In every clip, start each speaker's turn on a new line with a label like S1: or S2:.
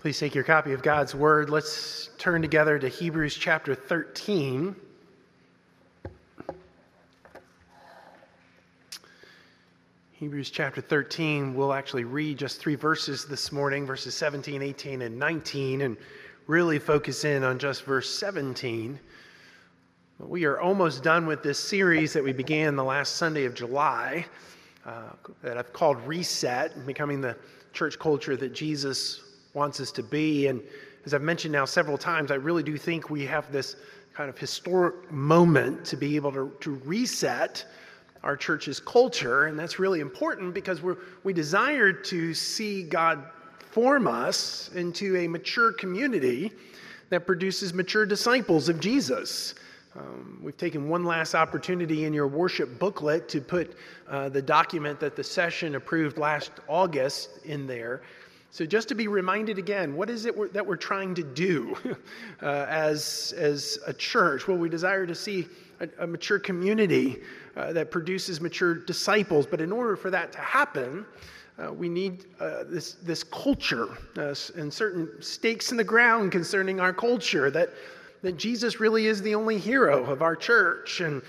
S1: Please take your copy of God's Word. Let's turn together to Hebrews chapter 13. Hebrews chapter 13, we'll actually read just three verses this morning, verses 17, 18, and 19, and really focus in on just verse 17. We are almost done with this series that we began the last Sunday of July uh, that I've called Reset, becoming the church culture that Jesus wants us to be. And as I've mentioned now several times, I really do think we have this kind of historic moment to be able to, to reset our church's culture. And that's really important because we we desire to see God form us into a mature community that produces mature disciples of Jesus. Um, we've taken one last opportunity in your worship booklet to put uh, the document that the session approved last August in there. So, just to be reminded again, what is it we're, that we're trying to do uh, as, as a church? Well, we desire to see a, a mature community uh, that produces mature disciples. But in order for that to happen, uh, we need uh, this, this culture uh, and certain stakes in the ground concerning our culture that, that Jesus really is the only hero of our church and,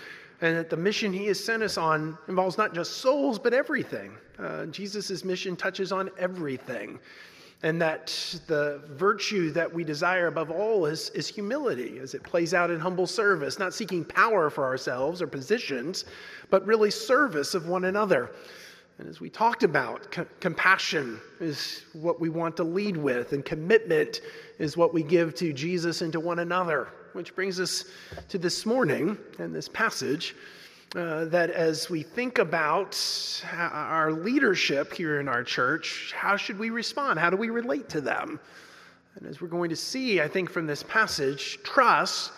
S1: and that the mission he has sent us on involves not just souls, but everything. Uh, Jesus' mission touches on everything and that the virtue that we desire above all is, is humility as it plays out in humble service, not seeking power for ourselves or positions, but really service of one another. And as we talked about, co- compassion is what we want to lead with, and commitment is what we give to Jesus and to one another, which brings us to this morning and this passage uh, that as we think about our leadership here in our church, how should we respond? How do we relate to them? And as we're going to see, I think from this passage, trust,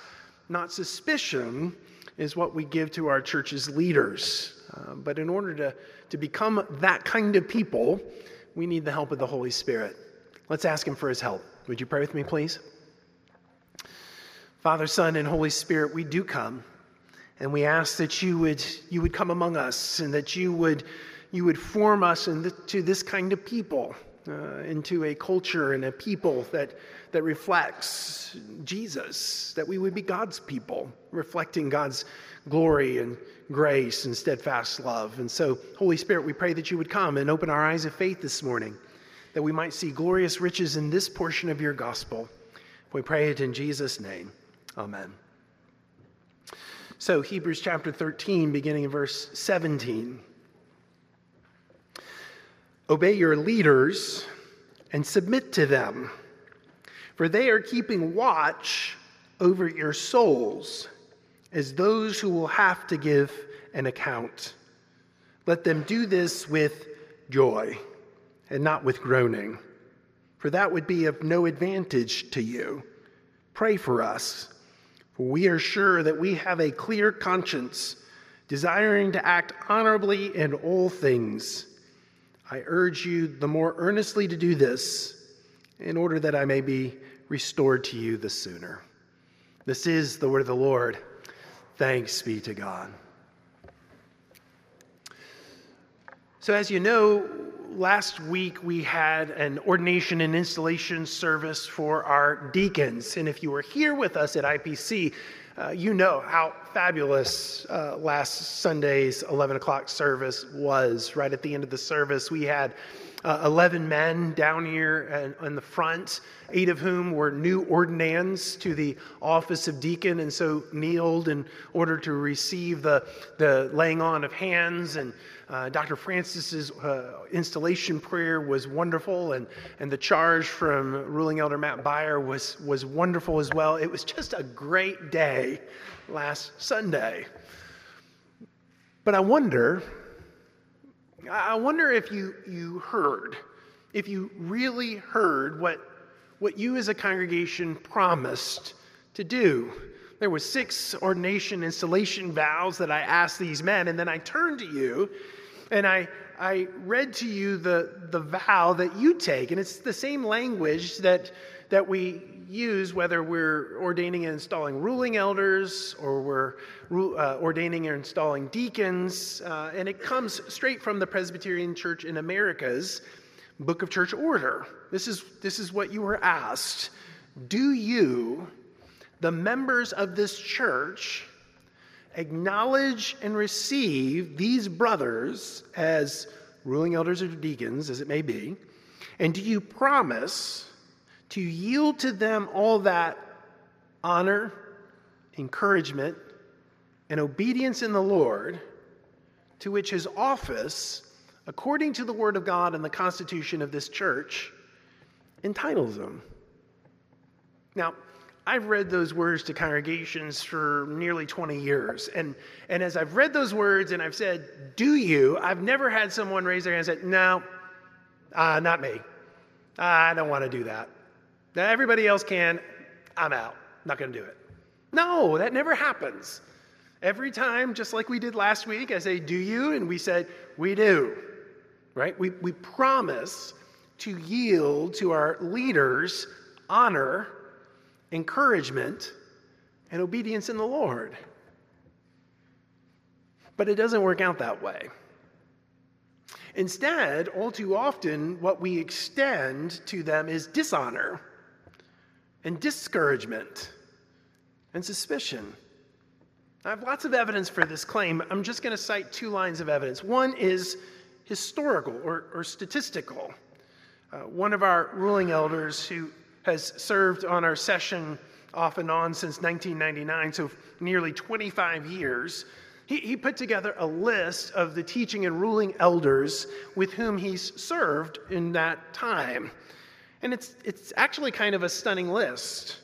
S1: not suspicion, is what we give to our church's leaders. Uh, but in order to, to become that kind of people, we need the help of the Holy Spirit. Let's ask Him for His help. Would you pray with me, please? Father, Son, and Holy Spirit, we do come. And we ask that you would, you would come among us and that you would, you would form us into this kind of people, uh, into a culture and a people that, that reflects Jesus, that we would be God's people, reflecting God's glory and grace and steadfast love. And so, Holy Spirit, we pray that you would come and open our eyes of faith this morning, that we might see glorious riches in this portion of your gospel. We pray it in Jesus' name. Amen. So, Hebrews chapter 13, beginning in verse 17. Obey your leaders and submit to them, for they are keeping watch over your souls as those who will have to give an account. Let them do this with joy and not with groaning, for that would be of no advantage to you. Pray for us for we are sure that we have a clear conscience, desiring to act honorably in all things. I urge you the more earnestly to do this, in order that I may be restored to you the sooner. This is the word of the Lord. Thanks be to God. So, as you know, last week we had an ordination and installation service for our deacons. And if you were here with us at IPC, uh, you know how fabulous uh, last Sunday's 11 o'clock service was. Right at the end of the service, we had uh, 11 men down here in the front, eight of whom were new ordinands to the office of deacon, and so kneeled in order to receive the, the laying on of hands. And uh, Dr. Francis's uh, installation prayer was wonderful, and, and the charge from ruling elder Matt Beyer was, was wonderful as well. It was just a great day last Sunday. But I wonder I wonder if you, you heard, if you really heard what, what you as a congregation promised to do. There were six ordination installation vows that I asked these men, and then I turned to you and I, I read to you the, the vow that you take. And it's the same language that, that we use whether we're ordaining and installing ruling elders or we're uh, ordaining and installing deacons. Uh, and it comes straight from the Presbyterian Church in Americas book of church order. This is, this is what you were asked. Do you, the members of this church, acknowledge and receive these brothers as ruling elders or deacons, as it may be? And do you promise to yield to them all that honor, encouragement, and obedience in the Lord to which his office, according to the Word of God and the Constitution of this church, entitles them? Now, I've read those words to congregations for nearly 20 years. And, and as I've read those words and I've said, Do you? I've never had someone raise their hand and say, No, uh, not me. I don't want to do that. Now, everybody else can. I'm out. Not going to do it. No, that never happens. Every time, just like we did last week, I say, Do you? And we said, We do. Right? We, we promise to yield to our leaders honor encouragement, and obedience in the Lord. But it doesn't work out that way. Instead, all too often, what we extend to them is dishonor and discouragement and suspicion. I have lots of evidence for this claim. I'm just going to cite two lines of evidence. One is historical or, or statistical. Uh, one of our ruling elders who has served on our session off and on since 1999, so nearly 25 years. He, he, put together a list of the teaching and ruling elders with whom he's served in that time. And it's, it's actually kind of a stunning list.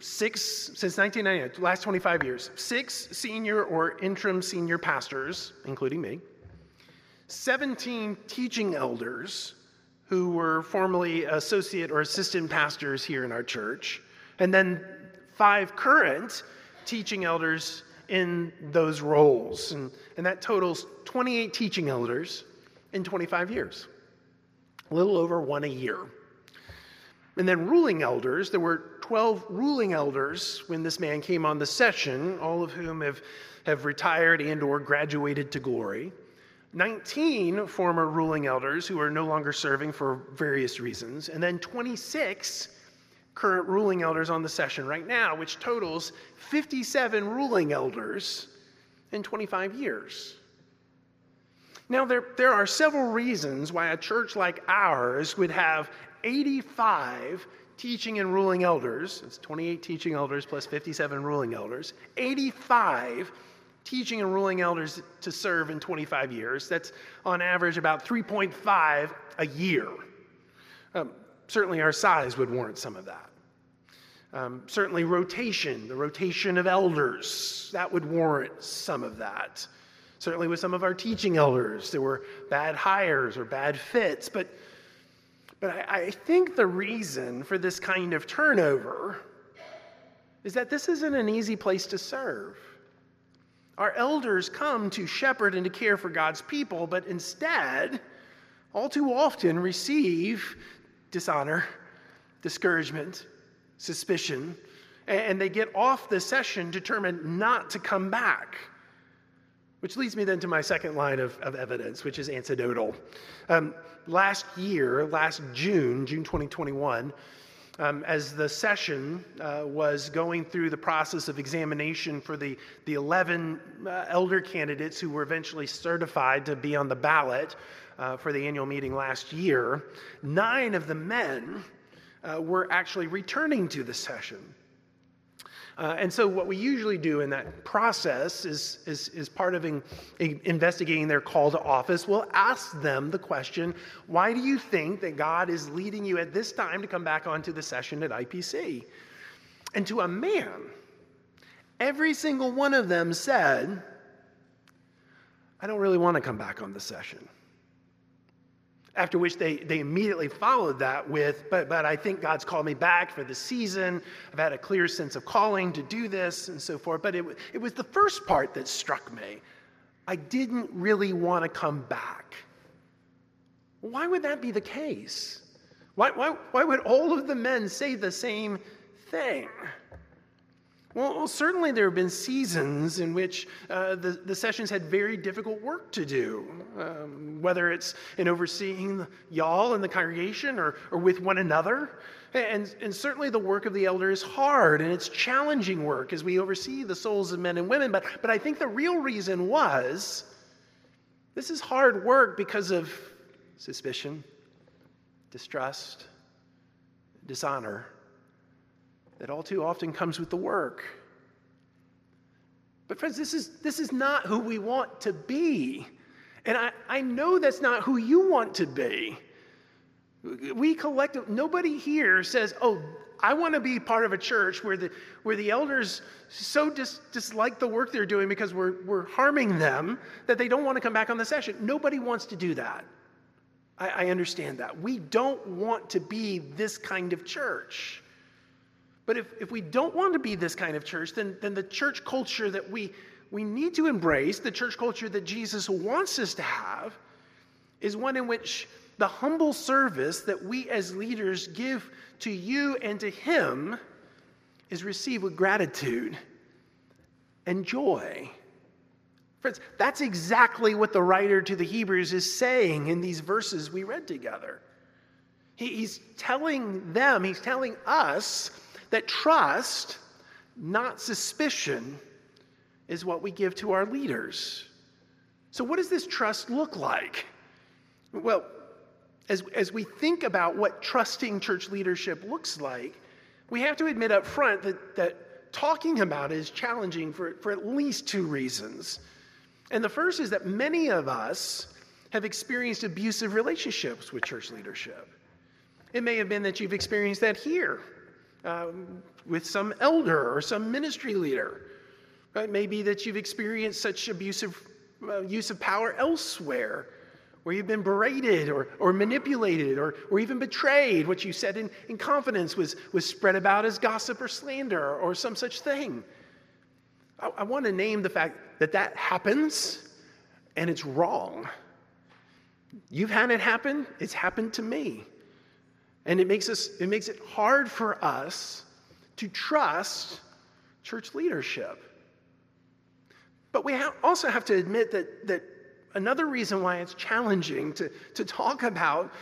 S1: Six, since 1999, last 25 years, six senior or interim senior pastors, including me, 17 teaching elders, who were formerly associate or assistant pastors here in our church, and then five current teaching elders in those roles. And, and that totals 28 teaching elders in 25 years, a little over one a year. And then ruling elders, there were 12 ruling elders when this man came on the session, all of whom have, have retired and or graduated to glory. 19 former ruling elders who are no longer serving for various reasons, and then 26 current ruling elders on the session right now, which totals 57 ruling elders in 25 years. Now, there, there are several reasons why a church like ours would have 85 teaching and ruling elders. It's 28 teaching elders plus 57 ruling elders. 85 teaching and ruling elders to serve in 25 years. That's on average about 3.5 a year. Um, certainly, our size would warrant some of that. Um, certainly, rotation, the rotation of elders, that would warrant some of that. Certainly, with some of our teaching elders, there were bad hires or bad fits. But, but I, I think the reason for this kind of turnover is that this isn't an easy place to serve. Our elders come to shepherd and to care for God's people, but instead, all too often receive dishonor, discouragement, suspicion, and they get off the session determined not to come back. Which leads me then to my second line of, of evidence, which is anecdotal. Um, last year, last June, June 2021, um, as the session uh, was going through the process of examination for the, the 11 uh, elder candidates who were eventually certified to be on the ballot uh, for the annual meeting last year, nine of the men uh, were actually returning to the session. Uh, and so, what we usually do in that process is, is, is part of in, in investigating their call to office. We'll ask them the question why do you think that God is leading you at this time to come back onto the session at IPC? And to a man, every single one of them said, I don't really want to come back on the session. After which they, they immediately followed that with, but, but I think God's called me back for the season. I've had a clear sense of calling to do this and so forth. But it, it was the first part that struck me. I didn't really want to come back. Why would that be the case? Why, why, why would all of the men say the same thing? Well, certainly there have been seasons in which uh, the, the sessions had very difficult work to do, um, whether it's in overseeing y'all in the congregation or, or with one another. And, and certainly the work of the elder is hard and it's challenging work as we oversee the souls of men and women. But, but I think the real reason was this is hard work because of suspicion, distrust, dishonor that all too often comes with the work. But, friends, this is, this is not who we want to be. And I, I know that's not who you want to be. We collective, nobody here says, oh, I want to be part of a church where the, where the elders so dis, dislike the work they're doing because we're, we're harming them that they don't want to come back on the session. Nobody wants to do that. I, I understand that. We don't want to be this kind of church. But if, if we don't want to be this kind of church, then, then the church culture that we, we need to embrace, the church culture that Jesus wants us to have, is one in which the humble service that we as leaders give to you and to Him is received with gratitude and joy. Friends, that's exactly what the writer to the Hebrews is saying in these verses we read together. He, he's telling them, he's telling us that trust, not suspicion, is what we give to our leaders. So, what does this trust look like? Well, as, as we think about what trusting church leadership looks like, we have to admit up front that, that talking about it is challenging for, for at least two reasons. And the first is that many of us have experienced abusive relationships with church leadership. It may have been that you've experienced that here um, with some elder or some ministry leader. It may be that you've experienced such abusive uh, use of power elsewhere, where you've been berated or, or manipulated or, or even betrayed. What you said in, in confidence was, was spread about as gossip or slander or some such thing. I, I want to name the fact that that happens and it's wrong. You've had it happen, it's happened to me. And it makes, us, it makes it hard for us to trust church leadership. But we ha- also have to admit that, that another reason why it's challenging to, to talk about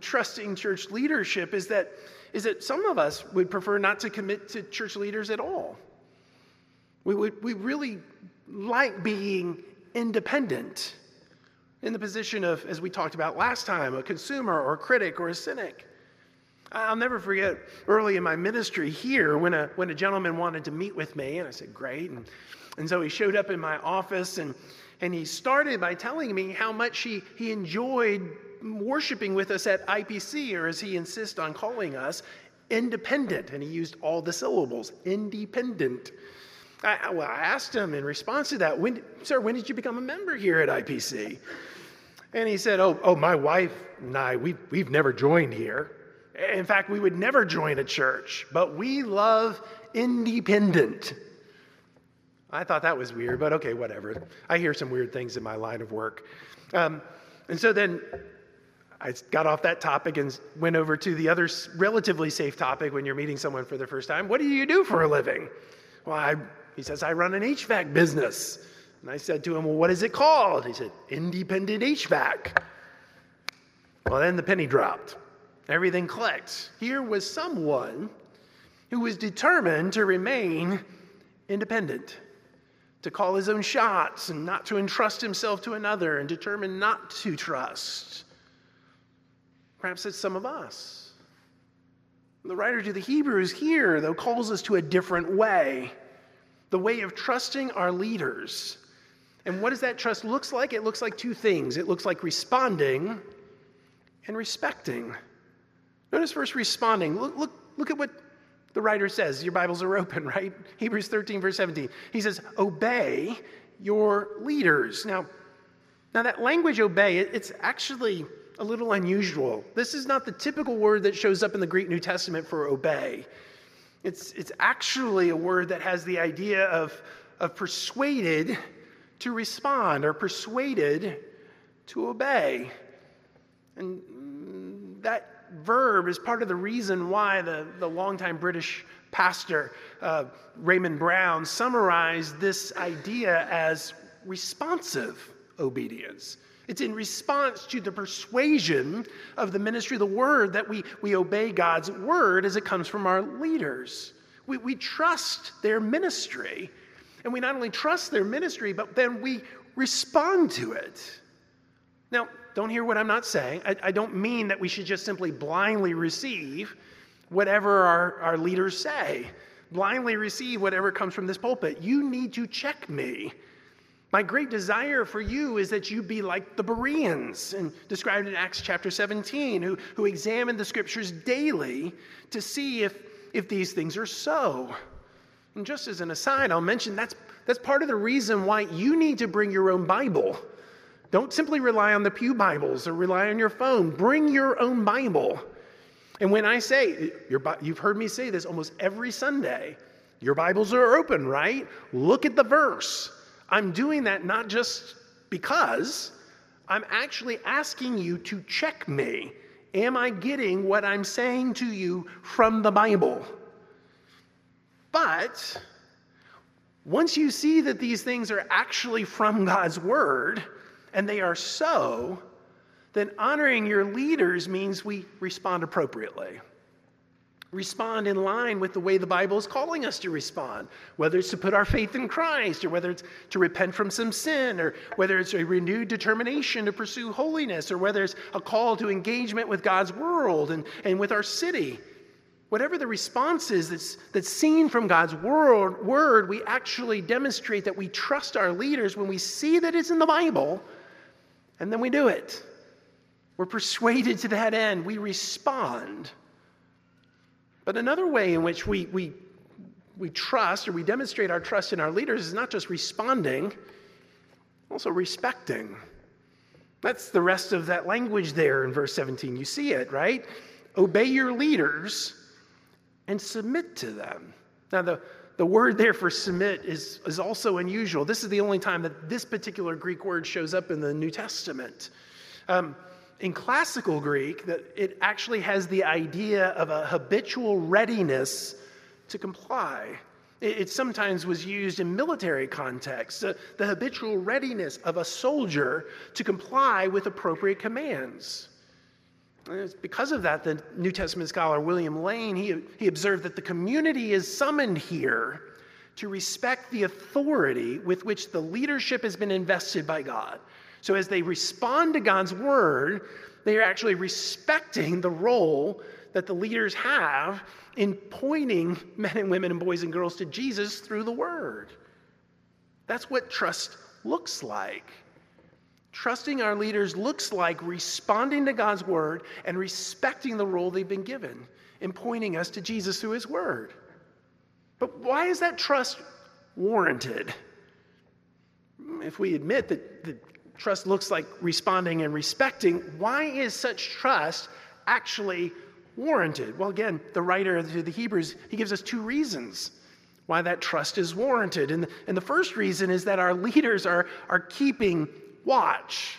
S1: trusting church leadership is that, is that some of us would prefer not to commit to church leaders at all. We, we, we really like being independent in the position of, as we talked about last time, a consumer or a critic or a cynic. I'll never forget early in my ministry here when a, when a gentleman wanted to meet with me, and I said, Great. And, and so he showed up in my office and, and he started by telling me how much he, he enjoyed worshiping with us at IPC, or as he insists on calling us, independent. And he used all the syllables independent. I, well, I asked him in response to that, when, Sir, when did you become a member here at IPC? And he said, Oh, oh my wife and I, we've, we've never joined here. In fact, we would never join a church, but we love independent. I thought that was weird, but okay, whatever. I hear some weird things in my line of work. Um, and so then I got off that topic and went over to the other relatively safe topic when you're meeting someone for the first time. What do you do for a living? Well, I, he says, I run an HVAC business. And I said to him, Well, what is it called? He said, Independent HVAC. Well, then the penny dropped. Everything clicked. Here was someone who was determined to remain independent, to call his own shots and not to entrust himself to another, and determined not to trust. Perhaps it's some of us. The writer to the Hebrews here, though, calls us to a different way the way of trusting our leaders. And what does that trust looks like? It looks like two things. It looks like responding and respecting. Notice first responding. Look, look, look at what the writer says. Your Bibles are open, right? Hebrews 13, verse 17. He says, Obey your leaders. Now, now that language obey, it, it's actually a little unusual. This is not the typical word that shows up in the Greek New Testament for obey. It's, it's actually a word that has the idea of, of persuaded to respond or persuaded to obey. And that verb is part of the reason why the, the longtime British pastor uh, Raymond Brown summarized this idea as responsive obedience. It's in response to the persuasion of the ministry of the word that we, we obey God's word as it comes from our leaders. We, we trust their ministry. And we not only trust their ministry, but then we respond to it. Now, don't hear what I'm not saying. I, I don't mean that we should just simply blindly receive whatever our, our leaders say, blindly receive whatever comes from this pulpit. You need to check me. My great desire for you is that you be like the Bereans, and described in Acts chapter 17, who, who examine the scriptures daily to see if, if these things are so. And just as an aside, I'll mention that's, that's part of the reason why you need to bring your own Bible. Don't simply rely on the Pew Bibles or rely on your phone. Bring your own Bible. And when I say, you've heard me say this almost every Sunday, your Bibles are open, right? Look at the verse. I'm doing that not just because, I'm actually asking you to check me. Am I getting what I'm saying to you from the Bible? But once you see that these things are actually from God's Word, and they are so, then honoring your leaders means we respond appropriately. Respond in line with the way the Bible is calling us to respond, whether it's to put our faith in Christ, or whether it's to repent from some sin, or whether it's a renewed determination to pursue holiness, or whether it's a call to engagement with God's world and, and with our city. Whatever the response is that's, that's seen from God's word, word, we actually demonstrate that we trust our leaders when we see that it's in the Bible, and then we do it. We're persuaded to that end. We respond. But another way in which we, we, we trust or we demonstrate our trust in our leaders is not just responding, also respecting. That's the rest of that language there in verse 17. You see it, right? Obey your leaders and submit to them. Now, the, the word there for submit is, is also unusual. This is the only time that this particular Greek word shows up in the New Testament. Um, in classical Greek, that it actually has the idea of a habitual readiness to comply. It, it sometimes was used in military contexts, uh, the habitual readiness of a soldier to comply with appropriate commands. And because of that, the New Testament scholar William Lane, he, he observed that the community is summoned here to respect the authority with which the leadership has been invested by God. So as they respond to God's word, they are actually respecting the role that the leaders have in pointing men and women and boys and girls to Jesus through the word. That's what trust looks like. Trusting our leaders looks like responding to God's word and respecting the role they've been given in pointing us to Jesus through his word. But why is that trust warranted? If we admit that, that trust looks like responding and respecting, why is such trust actually warranted? Well, again, the writer to the Hebrews, he gives us two reasons why that trust is warranted. And, and the first reason is that our leaders are, are keeping watch.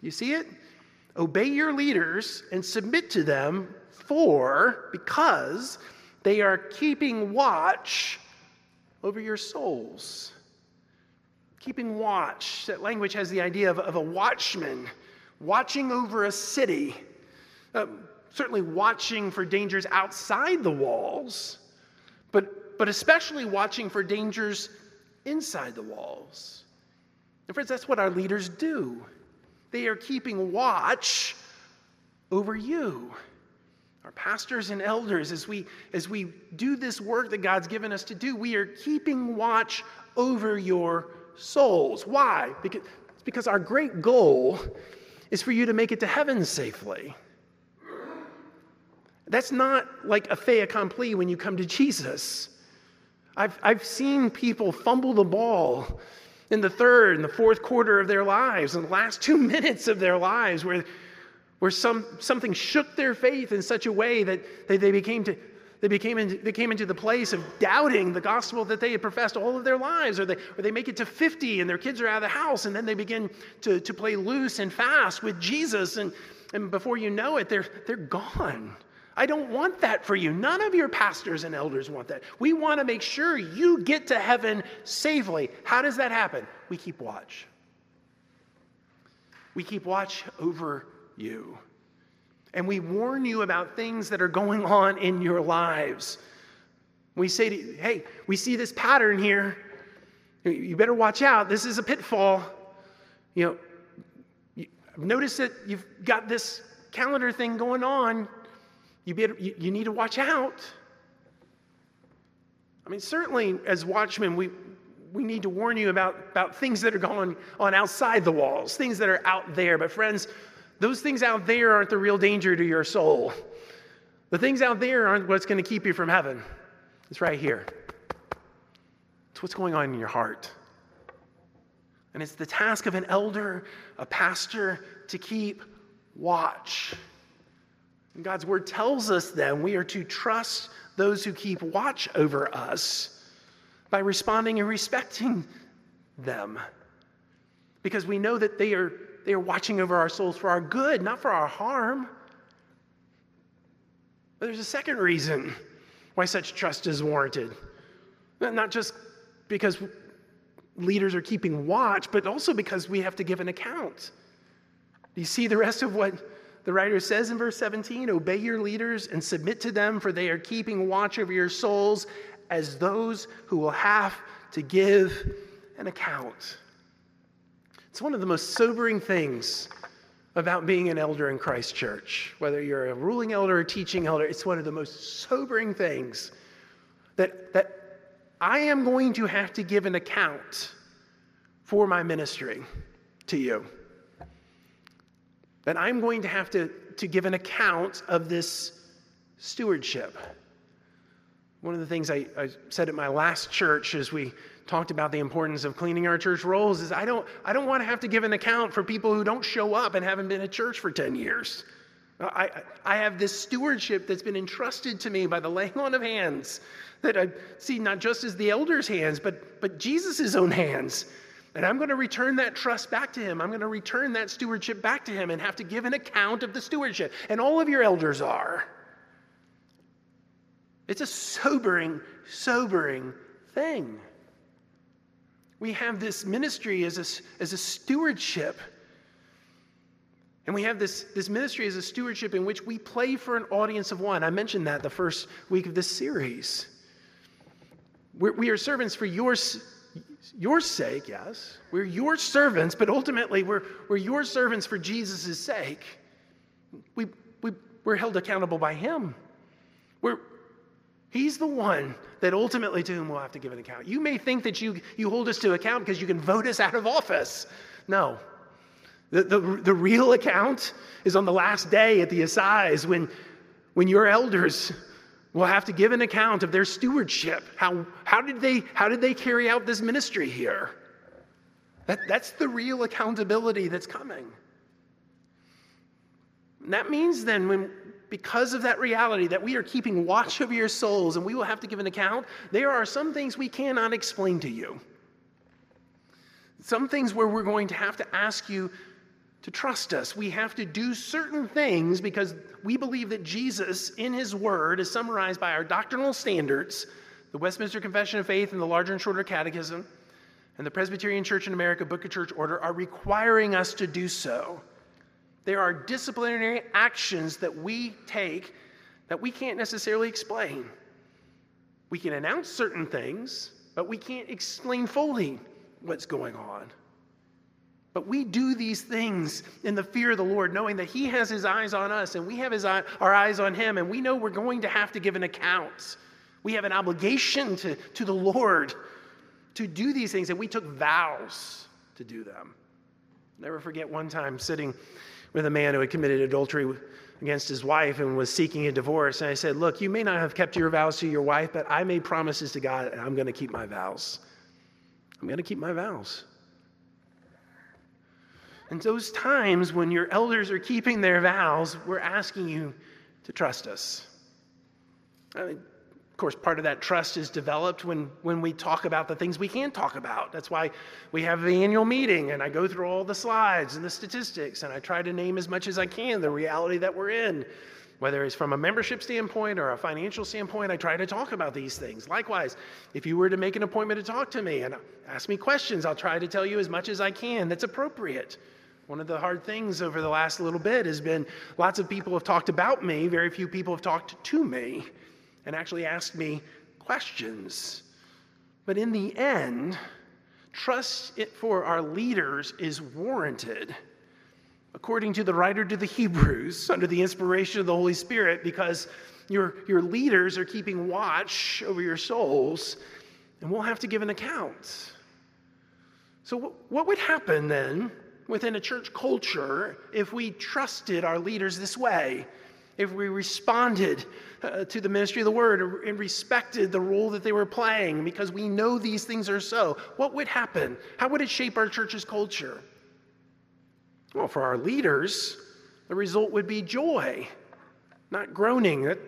S1: You see it? Obey your leaders and submit to them for, because they are keeping watch over your souls keeping watch. That language has the idea of, of a watchman watching over a city, uh, certainly watching for dangers outside the walls, but, but especially watching for dangers inside the walls. And, friends, that's what our leaders do. They are keeping watch over you. Our pastors and elders, as we, as we do this work that God's given us to do, we are keeping watch over your souls. Why? Because, because our great goal is for you to make it to heaven safely. That's not like a fait accompli when you come to Jesus. I've, I've seen people fumble the ball in the third and the fourth quarter of their lives, in the last two minutes of their lives, where, where some, something shook their faith in such a way that they, they became to, they, became into, they came into the place of doubting the gospel that they had professed all of their lives, or they, or they make it to 50 and their kids are out of the house, and then they begin to, to play loose and fast with Jesus, and, and before you know it, they're, they're gone. I don't want that for you. None of your pastors and elders want that. We want to make sure you get to heaven safely. How does that happen? We keep watch. We keep watch over you. And we warn you about things that are going on in your lives. We say to you, hey, we see this pattern here. You better watch out. This is a pitfall. You know, you, notice that you've got this calendar thing going on. You, better, you, you need to watch out. I mean, certainly as watchmen, we, we need to warn you about, about things that are going on outside the walls, things that are out there. But, friends, those things out there aren't the real danger to your soul. The things out there aren't what's going to keep you from heaven. It's right here. It's what's going on in your heart. And it's the task of an elder, a pastor, to keep watch. And God's word tells us then we are to trust those who keep watch over us by responding and respecting them. Because we know that they are, they are watching over our souls for our good, not for our harm. But there's a second reason why such trust is warranted. Not just because leaders are keeping watch, but also because we have to give an account. Do you see the rest of what the writer says in verse 17? Obey your leaders and submit to them, for they are keeping watch over your souls as those who will have to give an account. It's one of the most sobering things about being an elder in Christ Church. Whether you're a ruling elder or teaching elder, it's one of the most sobering things that, that I am going to have to give an account for my ministry to you. That I'm going to have to, to give an account of this stewardship. One of the things I, I, said at my last church as we talked about the importance of cleaning our church rolls is I don't, I don't want to have to give an account for people who don't show up and haven't been at church for 10 years. I, I have this stewardship that's been entrusted to me by the laying on of hands that I see not just as the elders' hands, but, but Jesus' own hands. And I'm going to return that trust back to him. I'm going to return that stewardship back to him and have to give an account of the stewardship. And all of your elders are. It's a sobering, sobering thing. We have this ministry as a, as a stewardship. And we have this, this ministry as a stewardship in which we play for an audience of one. I mentioned that the first week of this series. We're, we are servants for your, your sake, yes. We're your servants, but ultimately we're, we're your servants for Jesus' sake. We, we, we're held accountable by Him. We're, He's the one that ultimately to whom we'll have to give an account. You may think that you, you hold us to account because you can vote us out of office. No. The, the, the real account is on the last day at the assize when, when your elders will have to give an account of their stewardship. How, how, did, they, how did they carry out this ministry here? That, that's the real accountability that's coming. And that means then, when, because of that reality that we are keeping watch over your souls and we will have to give an account, there are some things we cannot explain to you. Some things where we're going to have to ask you to trust us. We have to do certain things because we believe that Jesus, in his word, is summarized by our doctrinal standards, the Westminster Confession of Faith and the Larger and Shorter Catechism, and the Presbyterian Church in America Book of Church Order are requiring us to do so. There are disciplinary actions that we take that we can't necessarily explain. We can announce certain things, but we can't explain fully what's going on. But we do these things in the fear of the Lord, knowing that He has His eyes on us and we have his eye, our eyes on Him, and we know we're going to have to give an account. We have an obligation to, to the Lord to do these things, and we took vows to do them. Never forget one time sitting with a man who had committed adultery against his wife and was seeking a divorce. And I said, Look, you may not have kept your vows to your wife, but I made promises to God, and I'm going to keep my vows. I'm going to keep my vows. And those times when your elders are keeping their vows, we're asking you to trust us. I mean, of course, part of that trust is developed when, when we talk about the things we can't talk about. That's why we have the annual meeting, and I go through all the slides and the statistics, and I try to name as much as I can the reality that we're in. Whether it's from a membership standpoint or a financial standpoint, I try to talk about these things. Likewise, if you were to make an appointment to talk to me and ask me questions, I'll try to tell you as much as I can that's appropriate. One of the hard things over the last little bit has been lots of people have talked about me, very few people have talked to me and actually asked me questions. But in the end, trust for our leaders is warranted according to the writer to the Hebrews, under the inspiration of the Holy Spirit, because your, your leaders are keeping watch over your souls, and we'll have to give an account. So, what would happen then within a church culture if we trusted our leaders this way? If we responded uh, to the ministry of the word and respected the role that they were playing because we know these things are so, what would happen? How would it shape our church's culture? Well, for our leaders, the result would be joy, not groaning. That,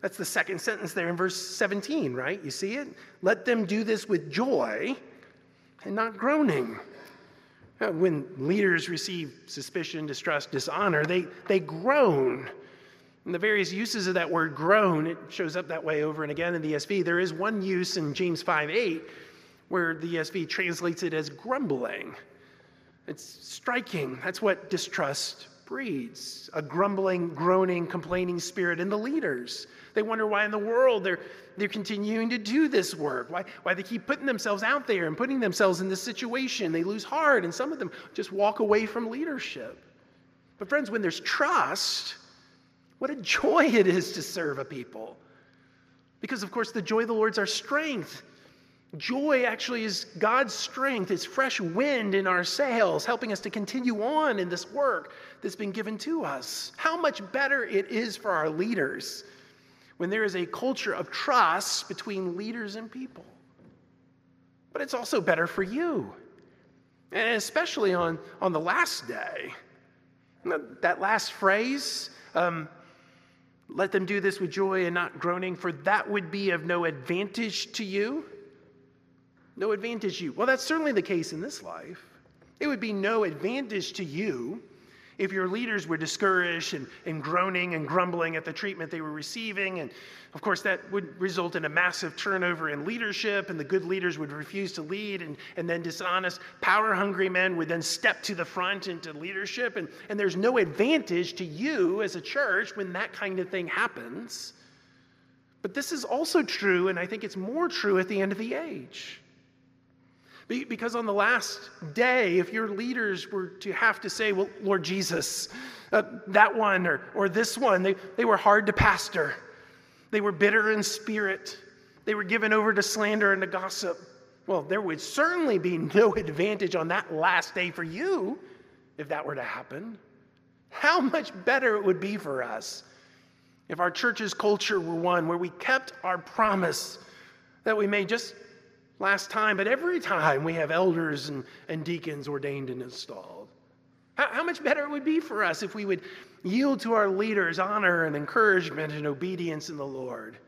S1: that's the second sentence there in verse 17, right? You see it? Let them do this with joy and not groaning. Uh, when leaders receive suspicion, distrust, dishonor, they, they groan. And the various uses of that word groan, it shows up that way over and again in the ESV. There is one use in James 5 8 where the ESV translates it as grumbling. It's striking. That's what distrust breeds a grumbling, groaning, complaining spirit in the leaders. They wonder why in the world they're, they're continuing to do this work, why, why they keep putting themselves out there and putting themselves in this situation. They lose heart, and some of them just walk away from leadership. But, friends, when there's trust, what a joy it is to serve a people. Because, of course, the joy of the Lord is our strength. Joy actually is God's strength, it's fresh wind in our sails, helping us to continue on in this work that's been given to us. How much better it is for our leaders when there is a culture of trust between leaders and people. But it's also better for you, and especially on, on the last day. That last phrase, um, let them do this with joy and not groaning, for that would be of no advantage to you no advantage to you. Well, that's certainly the case in this life. It would be no advantage to you if your leaders were discouraged and, and groaning and grumbling at the treatment they were receiving. And of course, that would result in a massive turnover in leadership, and the good leaders would refuse to lead, and, and then dishonest, power hungry men would then step to the front into leadership. And, and there's no advantage to you as a church when that kind of thing happens. But this is also true, and I think it's more true at the end of the age. Because on the last day, if your leaders were to have to say, well, Lord Jesus, uh, that one or, or this one, they, they were hard to pastor. They were bitter in spirit. They were given over to slander and to gossip. Well, there would certainly be no advantage on that last day for you if that were to happen. How much better it would be for us if our church's culture were one where we kept our promise that we may just last time, but every time we have elders and, and deacons ordained and installed. How, how much better it would be for us if we would yield to our leaders honor and encouragement and obedience in the Lord.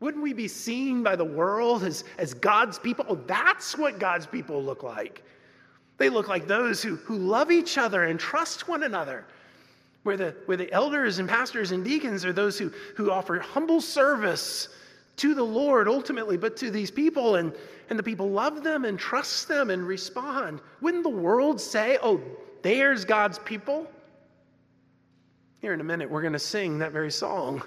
S1: Wouldn't we be seen by the world as, as God's people? Oh, that's what God's people look like. They look like those who, who love each other and trust one another. Where the, where the elders and pastors and deacons are those who, who offer humble service to the Lord ultimately, but to these people, and, and the people love them and trust them and respond. Wouldn't the world say, oh, there's God's people? Here in a minute, we're going to sing that very song.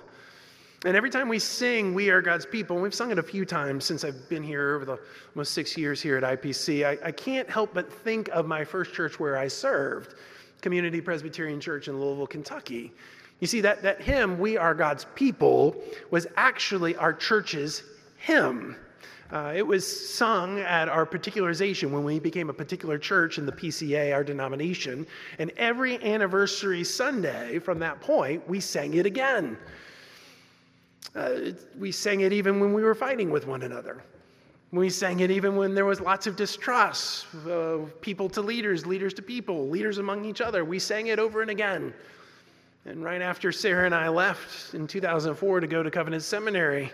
S1: And every time we sing, We Are God's People, and we've sung it a few times since I've been here over the almost six years here at IPC, I, I can't help but think of my first church where I served, Community Presbyterian Church in Louisville, Kentucky. You see, that, that hymn, We Are God's People, was actually our church's hymn. Uh, it was sung at our particularization when we became a particular church in the PCA, our denomination. And every anniversary Sunday from that point, we sang it again. Uh, we sang it even when we were fighting with one another. We sang it even when there was lots of distrust, uh, people to leaders, leaders to people, leaders among each other. We sang it over and again. And right after Sarah and I left in 2004 to go to Covenant Seminary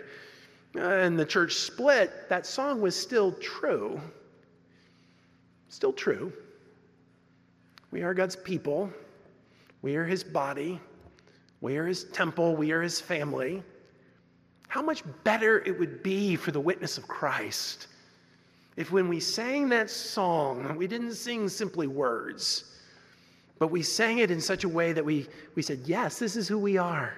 S1: uh, and the church split, that song was still true. Still true. We are God's people, we are His body. We are his temple, we are his family. How much better it would be for the witness of Christ if, when we sang that song, we didn't sing simply words, but we sang it in such a way that we, we said, Yes, this is who we are.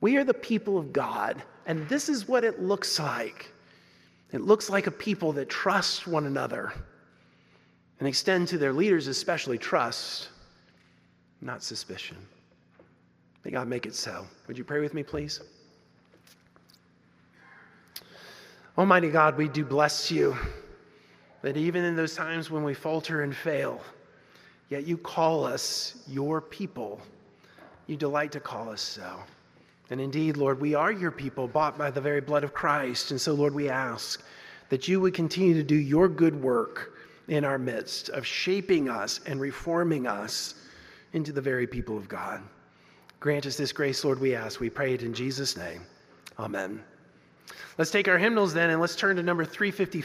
S1: We are the people of God, and this is what it looks like. It looks like a people that trust one another and extend to their leaders, especially trust, not suspicion. May God make it so. Would you pray with me, please? Almighty God, we do bless you that even in those times when we falter and fail, yet you call us your people. You delight to call us so. And indeed, Lord, we are your people, bought by the very blood of Christ. And so, Lord, we ask that you would continue to do your good work in our midst of shaping us and reforming us into the very people of God. Grant us this grace, Lord, we ask. We pray it in Jesus' name. Amen. Let's take our hymnals then and let's turn to number 355.